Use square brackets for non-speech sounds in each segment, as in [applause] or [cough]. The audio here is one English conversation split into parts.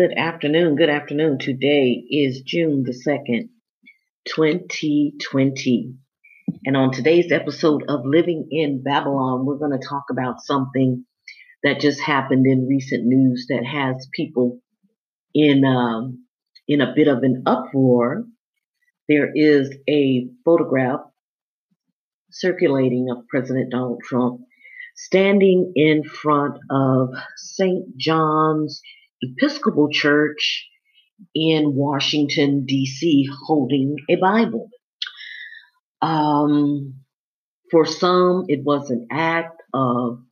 Good afternoon. Good afternoon. Today is June the 2nd, 2020. And on today's episode of Living in Babylon, we're going to talk about something that just happened in recent news that has people in um, in a bit of an uproar. There is a photograph circulating of President Donald Trump standing in front of St. John's Episcopal Church in Washington, D.C., holding a Bible. Um, for some, it was an act of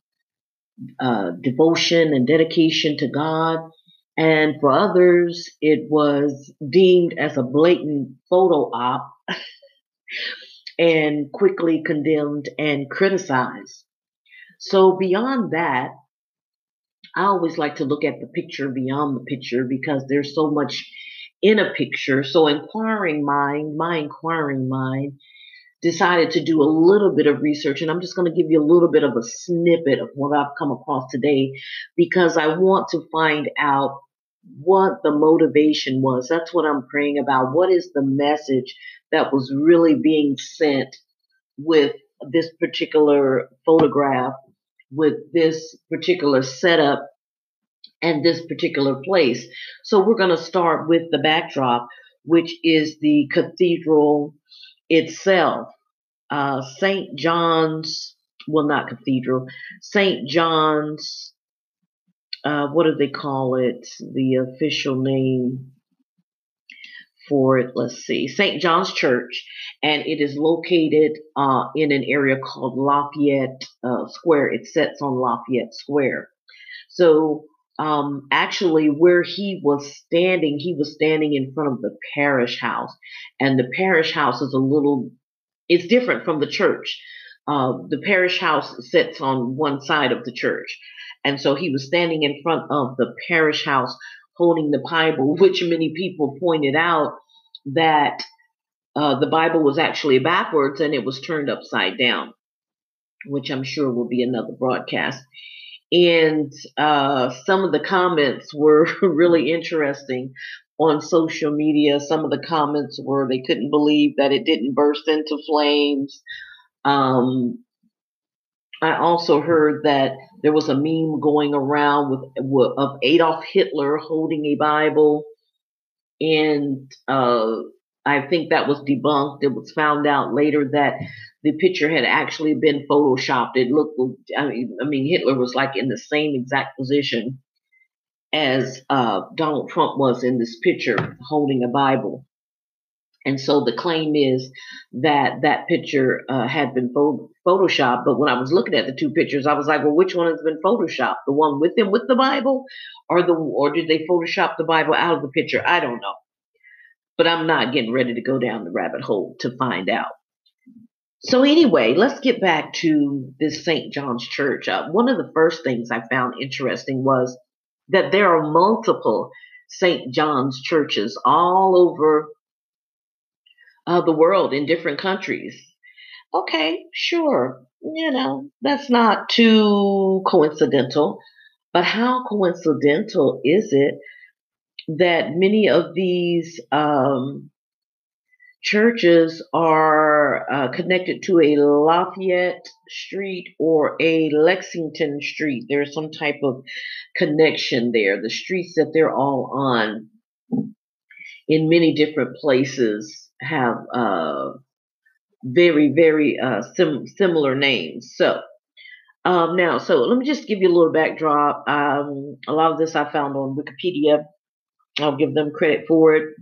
uh, devotion and dedication to God. And for others, it was deemed as a blatant photo op [laughs] and quickly condemned and criticized. So, beyond that, I always like to look at the picture beyond the picture because there's so much in a picture. So inquiring mind, my inquiring mind, decided to do a little bit of research and I'm just going to give you a little bit of a snippet of what I've come across today because I want to find out what the motivation was. That's what I'm praying about. What is the message that was really being sent with this particular photograph with this particular setup and this particular place. So we're going to start with the backdrop, which is the cathedral itself. Uh, St. John's, well, not cathedral, St. John's, uh, what do they call it? The official name for it, let's see, St. John's Church, and it is located uh, in an area called Lafayette uh, Square. It sits on Lafayette Square. So, um, actually, where he was standing, he was standing in front of the parish house, and the parish house is a little, it's different from the church. Uh, the parish house sits on one side of the church. And so he was standing in front of the parish house holding the Bible, which many people pointed out that uh, the Bible was actually backwards and it was turned upside down, which I'm sure will be another broadcast. And uh, some of the comments were [laughs] really interesting on social media. Some of the comments were they couldn't believe that it didn't burst into flames. Um, I also heard that there was a meme going around with of Adolf Hitler holding a Bible, and uh, I think that was debunked. It was found out later that the picture had actually been photoshopped. It looked, I mean, I mean Hitler was like in the same exact position as uh, Donald Trump was in this picture, holding a Bible. And so the claim is that that picture uh, had been photoshopped. But when I was looking at the two pictures, I was like, well, which one has been photoshopped? The one with him with the Bible, or the or did they photoshop the Bible out of the picture? I don't know. But I'm not getting ready to go down the rabbit hole to find out. So anyway, let's get back to this St. John's Church. Uh, one of the first things I found interesting was that there are multiple St. John's churches all over uh, the world in different countries. Okay, sure. You know, that's not too coincidental. But how coincidental is it that many of these um, churches are uh, connected to a Lafayette Street or a Lexington Street? There's some type of connection there. The streets that they're all on in many different places have uh, very, very uh, sim- similar names. So, um, now, so let me just give you a little backdrop. Um, a lot of this I found on Wikipedia. I'll give them credit for it.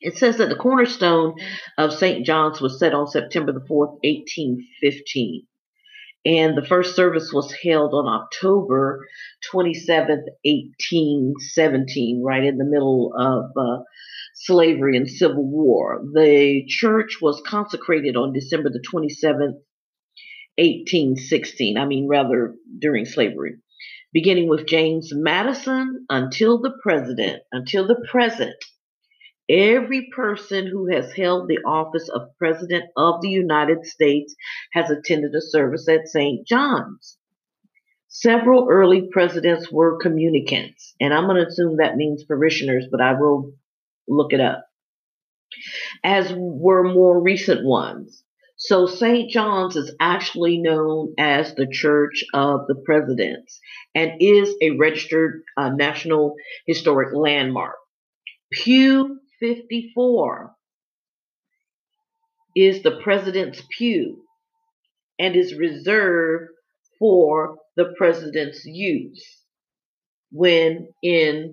It says that the cornerstone of St. John's was set on September the 4th, 1815. And the first service was held on October 27th, 1817, right in the middle of uh, slavery and civil war. The church was consecrated on December the 27th, 1816. I mean, rather during slavery. Beginning with James Madison until the president, until the present, every person who has held the office of President of the United States has attended a service at St. John's. Several early presidents were communicants, and I'm going to assume that means parishioners, but I will look it up, as were more recent ones. So St. John's is actually known as the Church of the Presidents and is a registered uh, National Historic Landmark. Pew 54 is the President's Pew and is reserved for the President's use when in,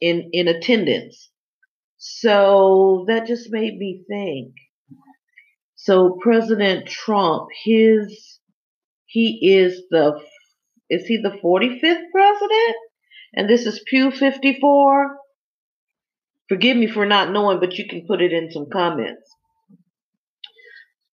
in, in attendance. So that just made me think so President Trump, his he is the is he the 45th president? And this is Pew 54. Forgive me for not knowing, but you can put it in some comments.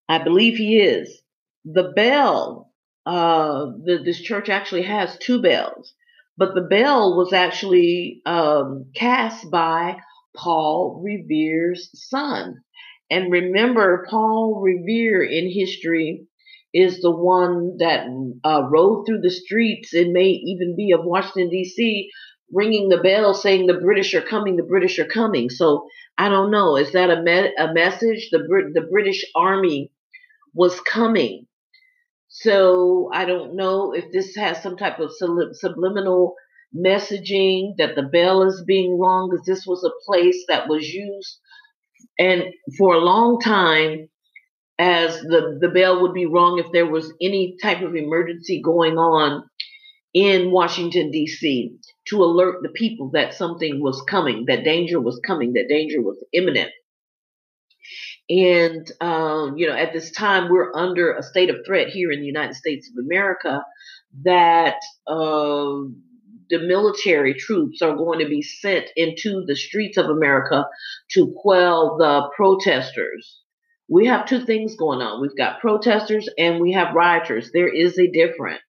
I believe he is. The bell, uh, the, this church actually has two bells, but the bell was actually um, cast by Paul Revere's son. And remember, Paul Revere in history is the one that uh, rode through the streets and may even be of Washington, D.C., ringing the bell saying the British are coming, the British are coming. So I don't know. Is that a, me- a message? The, the British Army was coming. So I don't know if this has some type of subliminal messaging that the bell is being rung, because this was a place that was used and for a long time, as the, the bell would be rung if there was any type of emergency going on in Washington, D.C., to alert the people that something was coming, that danger was coming, that danger was imminent. And, um, you know, at this time, we're under a state of threat here in the United States of America that uh, the military troops are going to be sent into the streets of America to quell the protesters. We have two things going on. We've got protesters and we have rioters. There is a difference.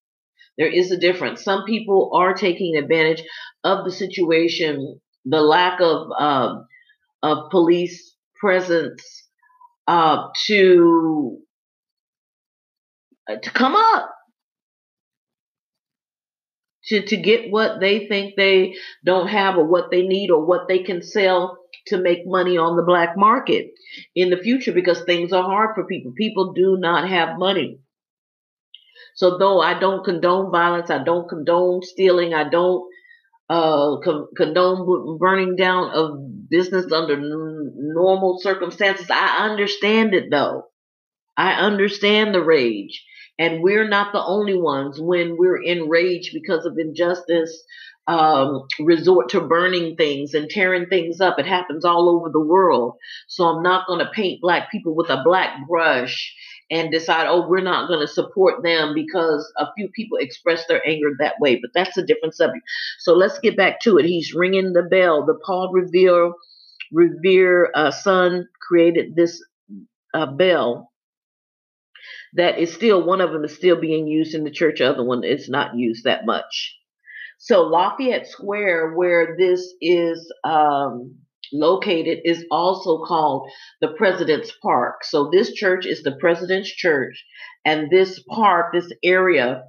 There is a difference. Some people are taking advantage of the situation, the lack of uh, of police presence uh, to uh, to come up to, to get what they think they don't have or what they need or what they can sell to make money on the black market in the future because things are hard for people. People do not have money. So though I don't condone violence, I don't condone stealing, I don't uh, con- condone burning down of business under n- normal circumstances. I understand it though. I understand the rage. And we're not the only ones when we're enraged because of injustice, um, resort to burning things and tearing things up. It happens all over the world. So I'm not going to paint black people with a black brush and decide, oh, we're not going to support them because a few people express their anger that way. But that's a different subject. So let's get back to it. He's ringing the bell. The Paul Revere, Revere uh, son created this uh, bell that is still one of them is still being used in the church, the other one is not used that much. So Lafayette Square, where this is um, located, is also called the President's Park. So this church is the President's Church, and this park, this area,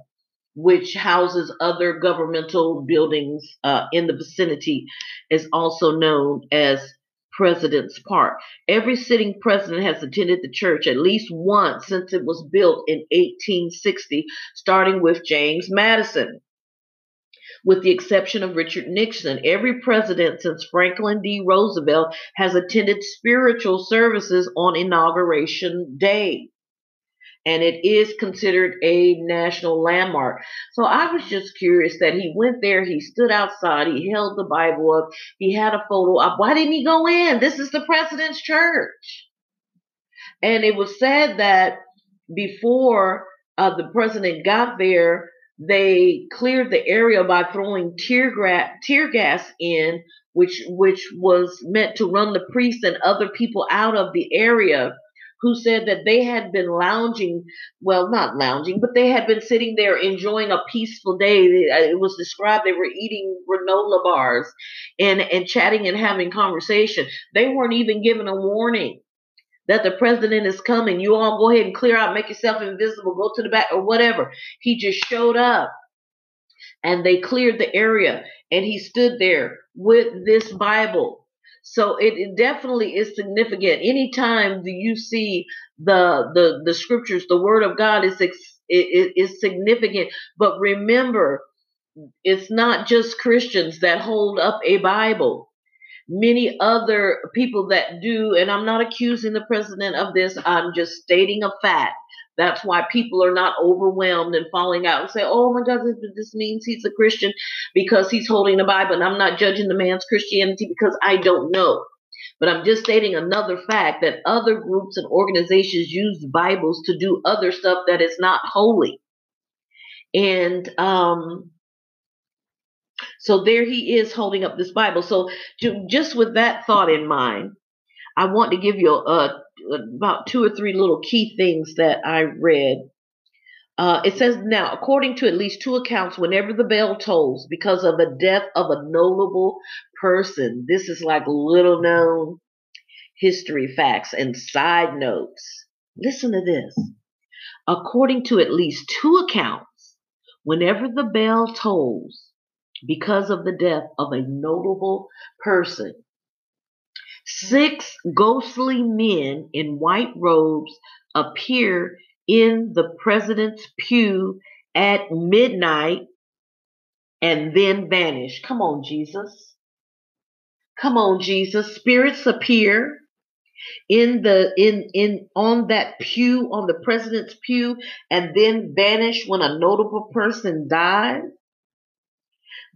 which houses other governmental buildings uh, in the vicinity, is also known as President's Park. Every sitting president has attended the church at least once since it was built in 1860, starting with James Madison. With the exception of Richard Nixon, every president since Franklin D. Roosevelt has attended spiritual services on Inauguration Day and it is considered a national landmark. So I was just curious that he went there, he stood outside, he held the Bible up, he had a photo up. Why didn't he go in? This is the president's church. And it was said that before uh, the president got there, they cleared the area by throwing tear, gra- tear gas in, which which was meant to run the priests and other people out of the area who said that they had been lounging, well, not lounging, but they had been sitting there enjoying a peaceful day. Uh, it was described they were eating granola bars and, and chatting and having conversation. They weren't even given a warning that the president is coming. You all go ahead and clear out, make yourself invisible, go to the back or whatever. He just showed up. and they cleared the area and he stood there with this Bible. So it, it definitely is significant. Anytime you see the the the scriptures, the word of God is it is significant. But remember, it's not just Christians that hold up a Bible. Many other people that do, and I'm not accusing the president of this, I'm just stating a fact. That's why people are not overwhelmed and falling out and say, oh my God, this means he's a Christian because he's holding the Bible. And I'm not judging the man's Christianity because I don't know. But I'm just stating another fact that other groups and organizations use Bibles to do other stuff that is not holy. And um, so there he is holding up this Bible. So just with that thought in mind, I want to give you a, about two or three little key things that I read. Uh, it says now, according to at least two accounts, whenever the bell tolls because of the death of a notable person, this is like little known history facts and side notes. Listen to this. According to at least two accounts, whenever the bell tolls because of the death of a notable person, Six ghostly men in white robes appear in the president's pew at midnight and then vanish. Come on, Jesus. Come on, Jesus. Spirits appear in the in in on that pew on the president's pew and then vanish when a notable person dies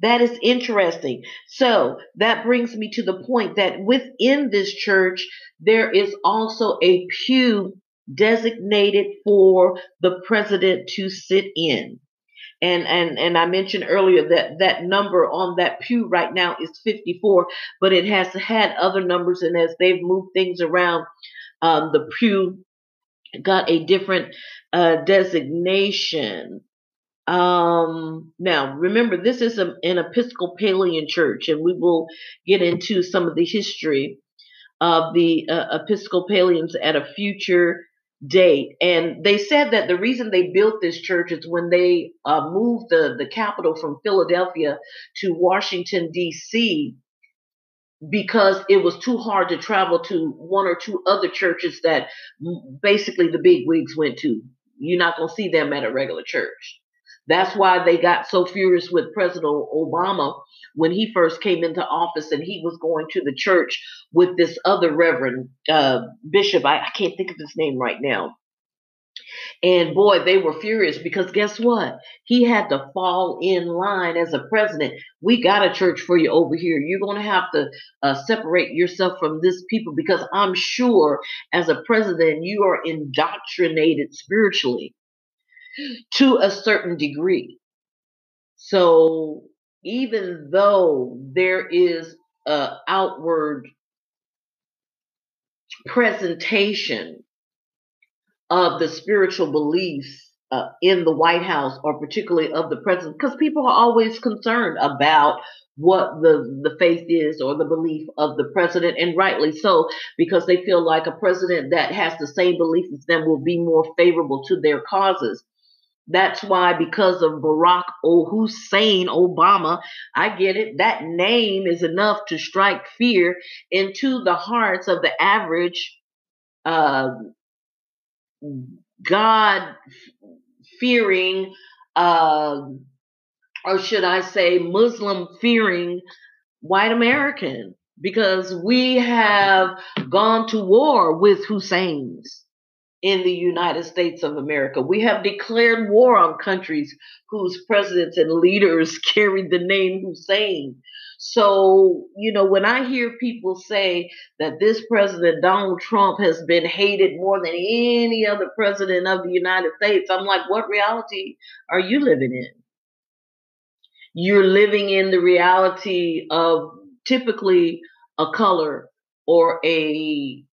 that is interesting. So that brings me to the point that within this church, there is also a pew designated for the president to sit in. And, and and I mentioned earlier that that number on that pew right now is 54, but it has had other numbers, and as they've moved things around, um, the pew got a different uh, designation. Um, now, remember, this is a, an Episcopalian church, and we will get into some of the history of the uh, Episcopalians at a future date. And they said that the reason they built this church is when they uh, moved the, the capital from Philadelphia to Washington, D.C., because it was too hard to travel to one or two other churches that basically the big wigs went to. You're not going to see them at a regular church. That's why they got so furious with President Obama when he first came into office and he was going to the church with this other reverend uh, bishop. I, I can't think of his name right now. And boy, they were furious because guess what? He had to fall in line as a president. We got a church for you over here. You're going to have to uh, separate yourself from this people because I'm sure as a president, you are indoctrinated spiritually to a certain degree. So even though there is a outward presentation of the spiritual beliefs uh, in the White House or particularly of the president, because people are always concerned about what the, the faith is or the belief of the president, and rightly so, because they feel like a president that has the same belief as them will be more favorable to their causes. That's why, because of Barack Hussein Obama, I get it. That name is enough to strike fear into the hearts of the average uh, God fearing, uh, or should I say, Muslim fearing white American, because we have gone to war with Hussein's in the United States of America. We have declared war on countries whose presidents and leaders [laughs] carried the name Hussein. So, you know, when I hear people say that this president, Donald Trump, has been hated more than any other president of the United States, I'm like, what reality are you living in? You're living in the reality of typically a color or a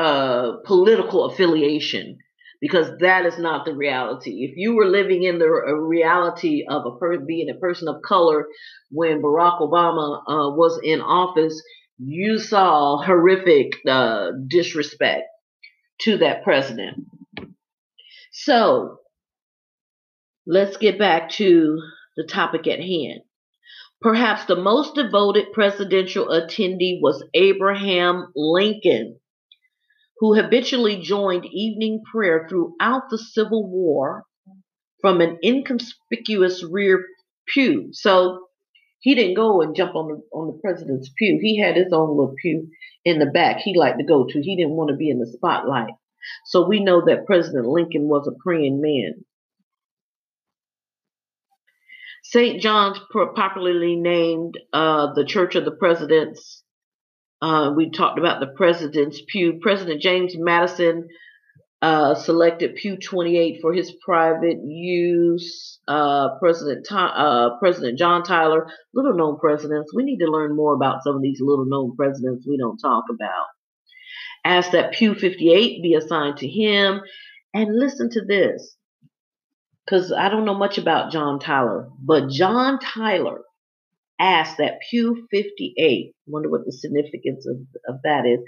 uh, political affiliation because that is not the reality. If you were living in the reality of a per- being a person of color when Barack Obama uh, was in office, you saw horrific uh, disrespect to that president. So let's get back to the topic at hand. Perhaps the most devoted presidential attendee was Abraham Lincoln, who habitually joined evening prayer throughout the Civil War from an inconspicuous rear pew. So he didn't go and jump on the on the president's pew. He had his own little pew in the back he liked to go to. He didn't want to be in the spotlight. So we know that President Lincoln was a praying man. St. John's popularly named uh, the Church of the Presidents. Uh, we talked about the President's Pew. President James Madison uh, selected Pew 28 for his private use. Uh, President uh, President John Tyler, little known presidents. We need to learn more about some of these little known presidents we don't talk about. Asked that Pew 58 be assigned to him. And listen to this, because I don't know much about John Tyler, but John Tyler asked that Pew 58, wonder what the significance of, of that is,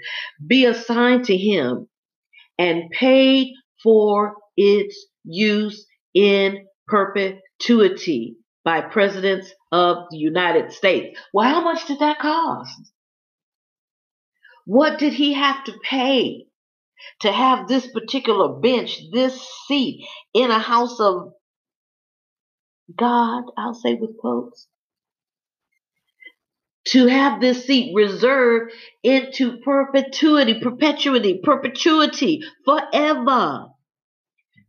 be assigned to him and paid for its use in perpetuity by presidents of the United States. Well, how much did that cost? What did he have to pay to have this particular bench, this seat in a house of God, I'll say with quotes, to have this seat reserved into perpetuity, perpetuity, perpetuity, forever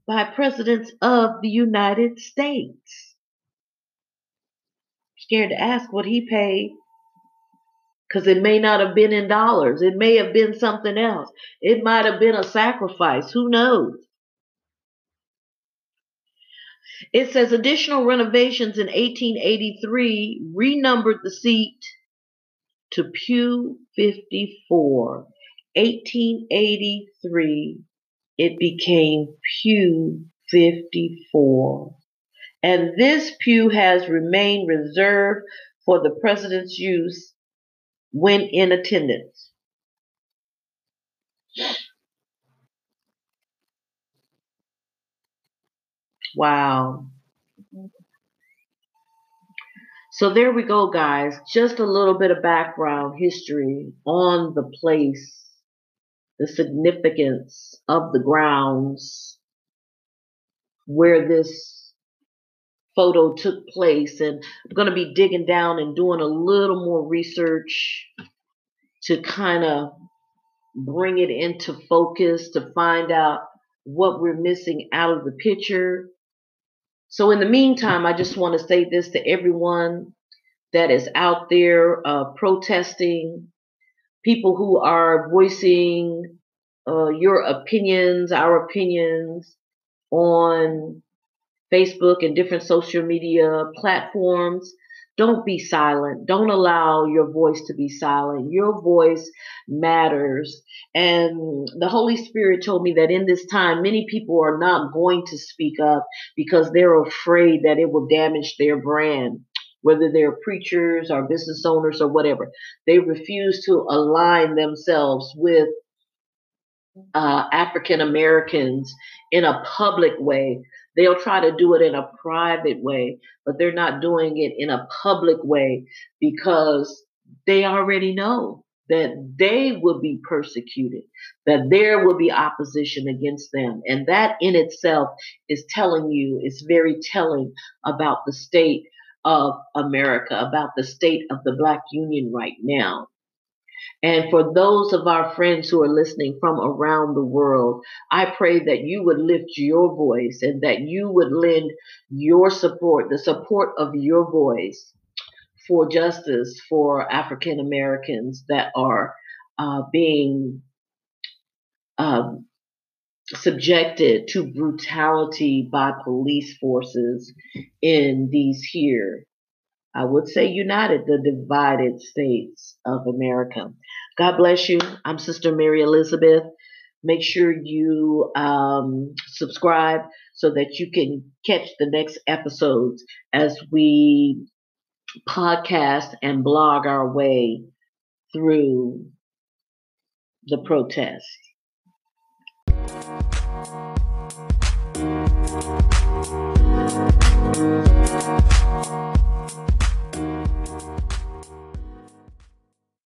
by presidents of the United States. Scared to ask what he paid because it may not have been in dollars. It may have been something else. It might have been a sacrifice. Who knows? It says additional renovations in 1883 renumbered the seat to Pew 54. 1883, it became Pew 54. And this pew has remained reserved for the president's use when in attendance. Wow. So there we go, guys. Just a little bit of background history on the place, the significance of the grounds where this photo took place. And I'm going to be digging down and doing a little more research to kind of bring it into focus to find out what we're missing out of the picture so, in the meantime, I just want to say this to everyone that is out there uh, protesting, people who are voicing uh, your opinions, our opinions on Facebook and different social media platforms. Don't be silent. Don't allow your voice to be silent. Your voice matters. And the Holy Spirit told me that in this time, many people are not going to speak up because they're afraid that it will damage their brand, whether they're preachers or business owners or whatever. They refuse to align themselves with uh, African Americans in a public way They'll try to do it in a private way, but they're not doing it in a public way because they already know that they will be persecuted, that there will be opposition against them. And that in itself is telling you, it's very telling about the state of America, about the state of the Black Union right now. And for those of our friends who are listening from around the world, I pray that you would lift your voice and that you would lend your support, the support of your voice for justice for African Americans that are uh, being um, subjected to brutality by police forces in these here I would say united the divided states of America. God bless you. I'm Sister Mary Elizabeth. Make sure you um, subscribe so that you can catch the next episodes as we podcast and blog our way through the protest.